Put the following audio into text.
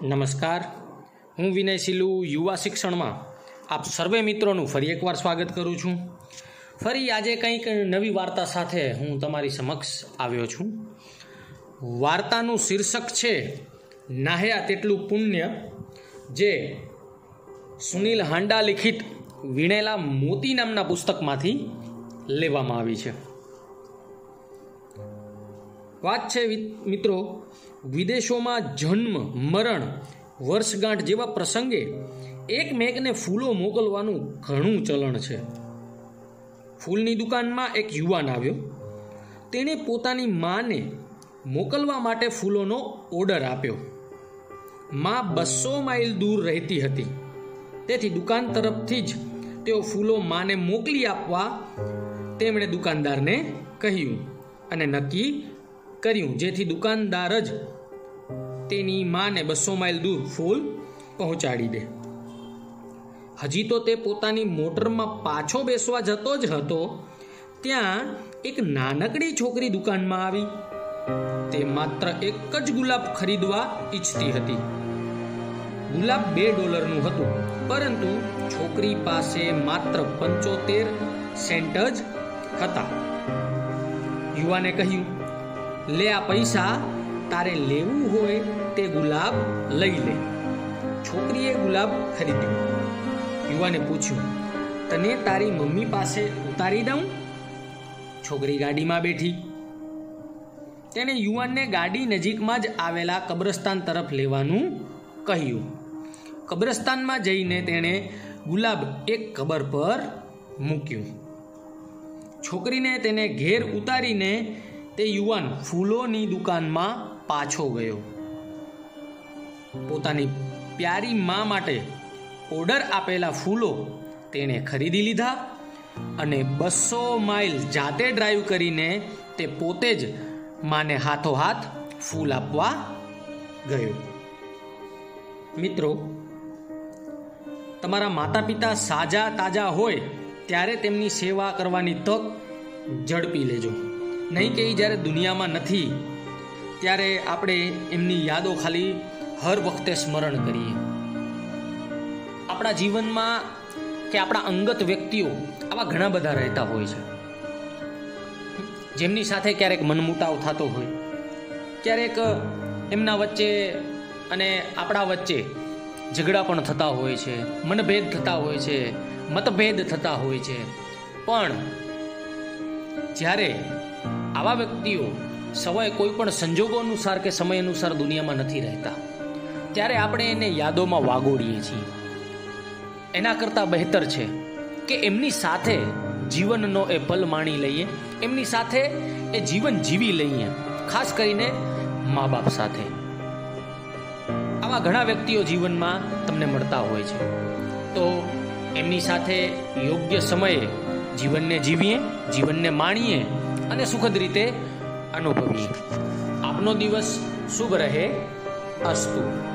નમસ્કાર. હું વિનય સિલુ, યુવા શિક્ષણમાં. આપ સર્વે મિત્રોનું ફરી એકવાર સ્વાગત કરું છું. ફરી આજે કંઈક નવી વાર્તા સાથે હું તમારી સમક્ષ આવ્યો છું. વાર્તાનું શીર્ષક છે, નાહ્યા તેટલું પુણ્ય જે સુનિલ હાંડા લિખિત વીણેલા મોતી નામના પુસ્તકમાંથી લેવામાં આવી છે. વાત છે મિત્રો, વિદેશોમાં જન્મ, મરણ, વર્ષગાંઠ જેવા પ્રસંગે એકમેકને ફૂલો મોકલવાનું ઘણું ચલણ છે. ફૂલની દુકાનમાં એક યુવાન આવ્યો. તેણે પોતાની માને મોકલવા માટે ફૂલોનો ઓર્ડર આપ્યો. માં બસો માઇલ દૂર રહેતી હતી. તેથી દુકાન તરફથી જ તેઓ ફૂલો માને મોકલી આપવા તેમણે દુકાનદારને કહ્યું અને નક્કી કર્યું, જેથી દુકાનદાર જ તેની માને બસો માઇલ દૂર ફૂલ પહોંચાડી દે. હજી તો તે પોતાની મોટરમાં પાછો બેસવા જતો જ હતો, ત્યાં એક નાનકડી છોકરી દુકાનમાં આવી. તે માત્ર એક જ ગુલાબ ખરીદવા ઈચ્છતી હતી. ગુલાબ બે ડોલરનું હતું, પરંતુ છોકરી પાસે માત્ર પંચોતેર સેન્ટ જ હતા. યુવાને કહ્યું લે આ પૈસા, તારે લેવું હોય તે ગુલાબ લઈ લે. છોકરીએ ગુલાબ ખરીદ્યો. યુવાને પૂછ્યું, તને તારી મમ્મી પાસે ઉતારી દઉં? છોકરી ગાડીમાં બેઠી. તેણે યુવાનને ગાડી નજીકમાં જ આવેલા કબ્રસ્તાન તરફ લેવાનું કહ્યું. કબ્રસ્તાનમાં જઈને તેણે ગુલાબ એક કબર પર મૂક્યું. છોકરીને તેને ઘેર ઉતારીને તે યુવાન ફૂલોની દુકાનમાં પાછો ગયો. પોતાની પ્યારી મા માટે ઓર્ડર આપેલા ફૂલો તેણે ખરીદી લીધા અને બસો માઇલ જાતે ડ્રાઈવ કરીને તે પોતે જ માને હાથોહાથ ફૂલ આપવા ગયો. મિત્રો, તમારા માતા પિતા સાજા તાજા હોય ત્યારે તેમની સેવા કરવાની તક ઝડપી લેજો. નહીં કે એ જ્યારે દુનિયામાં નથી, ત્યારે આપણે એમની યાદો ખાલી હર વખતે સ્મરણ કરીએ. આપણા જીવનમાં કે આપણા અંગત વ્યક્તિઓ આવા ઘણા બધા રહેતા હોય છે. જેમની સાથે ક્યારેક મનમુટાવ થતો હોય, ક્યારેક એમના વચ્ચે અને આપણા વચ્ચે ઝઘડા પણ થતા હોય છે, મનભેદ થતા હોય છે, મતભેદ થતા હોય છે. પણ જ્યારે આવા વ્યક્તિઓ સવાય કોઈ પણ સંજોગો અનુસાર કે સમય અનુસાર દુનિયામાં નથી રહેતા. ત્યારે આપણે એને યાદોમાં વાગોડીએ છીએ. એના કરતાં બહેતર છે કે એમની સાથે જીવનનો એ પલ માણી લઈએ, એમની સાથે એ જીવન જીવી લઈએ, ખાસ કરીને મા બાપ સાથે. આવા ઘણા વ્યક્તિઓ જીવનમાં તમને મળતા હોય છે. તો એમની સાથે યોગ્ય સમયે જીવનને જીવીએ, જીવનને માણીએ અને સુખદ રીતે અનુભવીએ. આપનો દિવસ શુભ રહે. અસ્તુ.